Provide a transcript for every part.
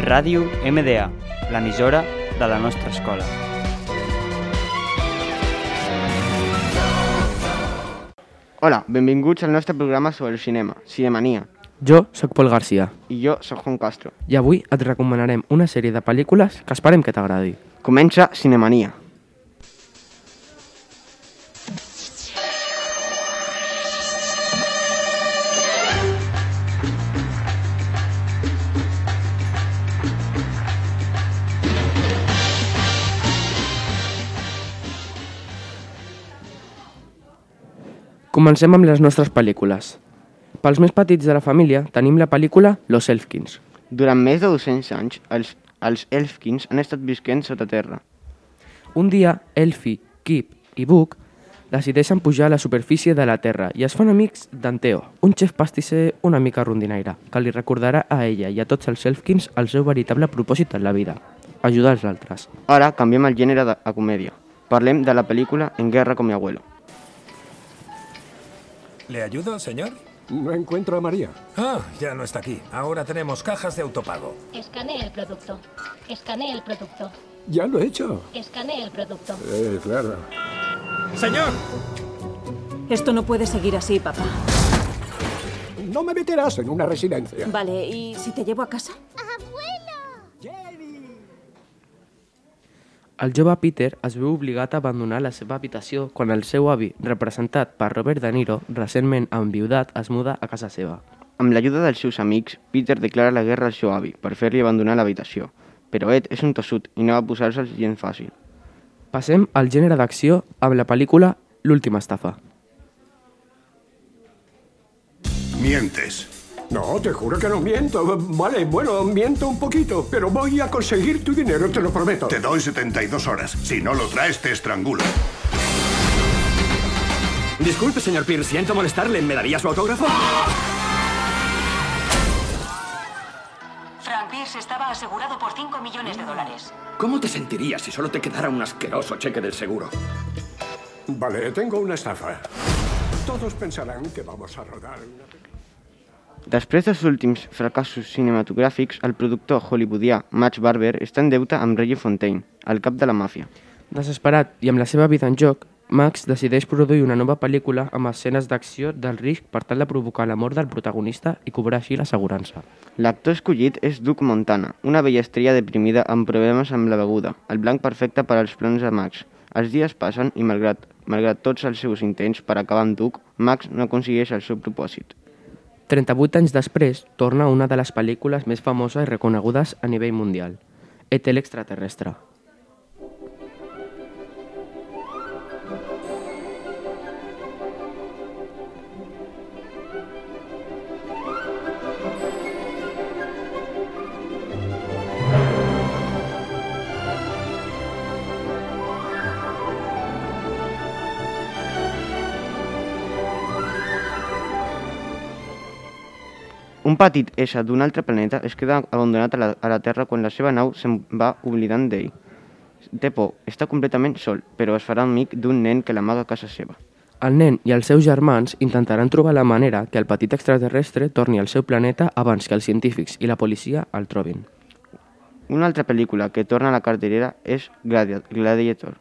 Ràdio MDA, l'emissora de la nostra escola. Hola, benvinguts al nostre programa sobre el cinema, Cinemania. Jo sóc Pol Garcia I jo sóc Juan Castro. i avui et recomanarem una sèrie de pel·lícules que esperem que t'agradi. Comença Cinemania. Comencem amb les nostres pel·lícules. Pels més petits de la família tenim la pel·lícula Los Elfkins. Durant més de 200 anys, els, els Elfkins han estat visquent sota terra. Un dia, Elfie, Kip i Book decideixen pujar a la superfície de la Terra i es fan amics d'Anteo, un xef pastisser una mica rondinaire, que li recordarà a ella i a tots els Elfkins el seu veritable propòsit en la vida, ajudar els altres. Ara canviem el gènere de, a comèdia. Parlem de la pel·lícula En guerra con mi abuelo. ¿Le ayudo, señor? No encuentro a María. Ah, ya no está aquí. Ahora tenemos cajas de autopago. Escanee el producto. Escanee el producto. Ya lo he hecho. Escanee el producto. Eh, claro. ¡Señor! Esto no puede seguir así, papá. No me meterás en una residencia. Vale, ¿y si te llevo a casa? El jove Peter es veu obligat a abandonar la seva habitació quan el seu avi, representat per Robert De Niro, recentment enviudat, es muda a casa seva. Amb l'ajuda dels seus amics, Peter declara la guerra al seu avi per fer-li abandonar l'habitació. Però Ed és un tossut i no va posar-se'l gens fàcil. Passem al gènere d'acció amb la pel·lícula L'última estafa. Mientes. No, te juro que no miento. Vale, bueno, miento un poquito, pero voy a conseguir tu dinero, te lo prometo. Te doy 72 horas. Si no lo traes, te estrangulo. Disculpe, señor Pierce, siento molestarle. ¿Me daría su autógrafo? Frank Pierce estaba asegurado por 5 millones de dólares. ¿Cómo te sentirías si solo te quedara un asqueroso cheque del seguro? Vale, tengo una estafa. Todos pensarán que vamos a rodar una película. Després dels últims fracassos cinematogràfics, el productor hollywoodià Max Barber està en deute amb Reggie Fontaine, el cap de la màfia. Desesperat i amb la seva vida en joc, Max decideix produir una nova pel·lícula amb escenes d'acció del risc per tal de provocar la mort del protagonista i cobrar així l'assegurança. L'actor escollit és Duke Montana, una vella estrella deprimida amb problemes amb la beguda, el blanc perfecte per als plans de Max. Els dies passen i, malgrat, malgrat tots els seus intents per acabar amb Duke, Max no aconsegueix el seu propòsit. 38 anys després, torna una de les pel·lícules més famoses i reconegudes a nivell mundial, Et l'extraterrestre. Un petit ésser d'un altre planeta es queda abandonat a la, a la Terra quan la seva nau se'n va oblidant d'ell. Té por, està completament sol, però es farà amic d'un nen que l'amaga a casa seva. El nen i els seus germans intentaran trobar la manera que el petit extraterrestre torni al seu planeta abans que els científics i la policia el trobin. Una altra pel·lícula que torna a la carterera és Gladi- Gladiator.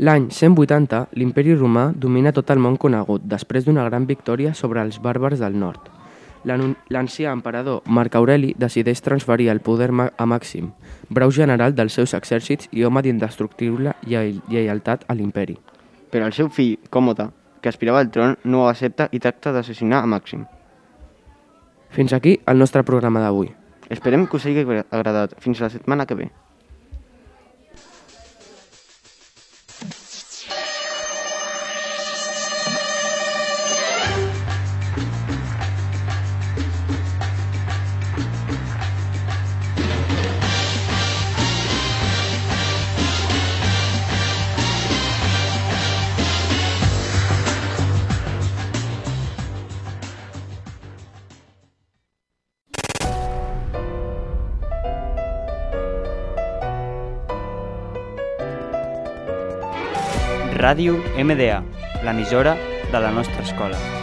L'any 180, l'imperi romà domina tot el món conegut després d'una gran victòria sobre els bàrbars del nord. L'ancià emperador Marc Aureli decideix transferir el poder a Màxim, brau general dels seus exèrcits i home d'indestructible llei- lleialtat a l'imperi. Però el seu fill, Còmode, que aspirava al tron, no ho accepta i tracta d'assassinar a Màxim. Fins aquí el nostre programa d'avui. Esperem que us hagi agradat. Fins la setmana que ve. Ràdio MDA, l'emissora de la nostra escola.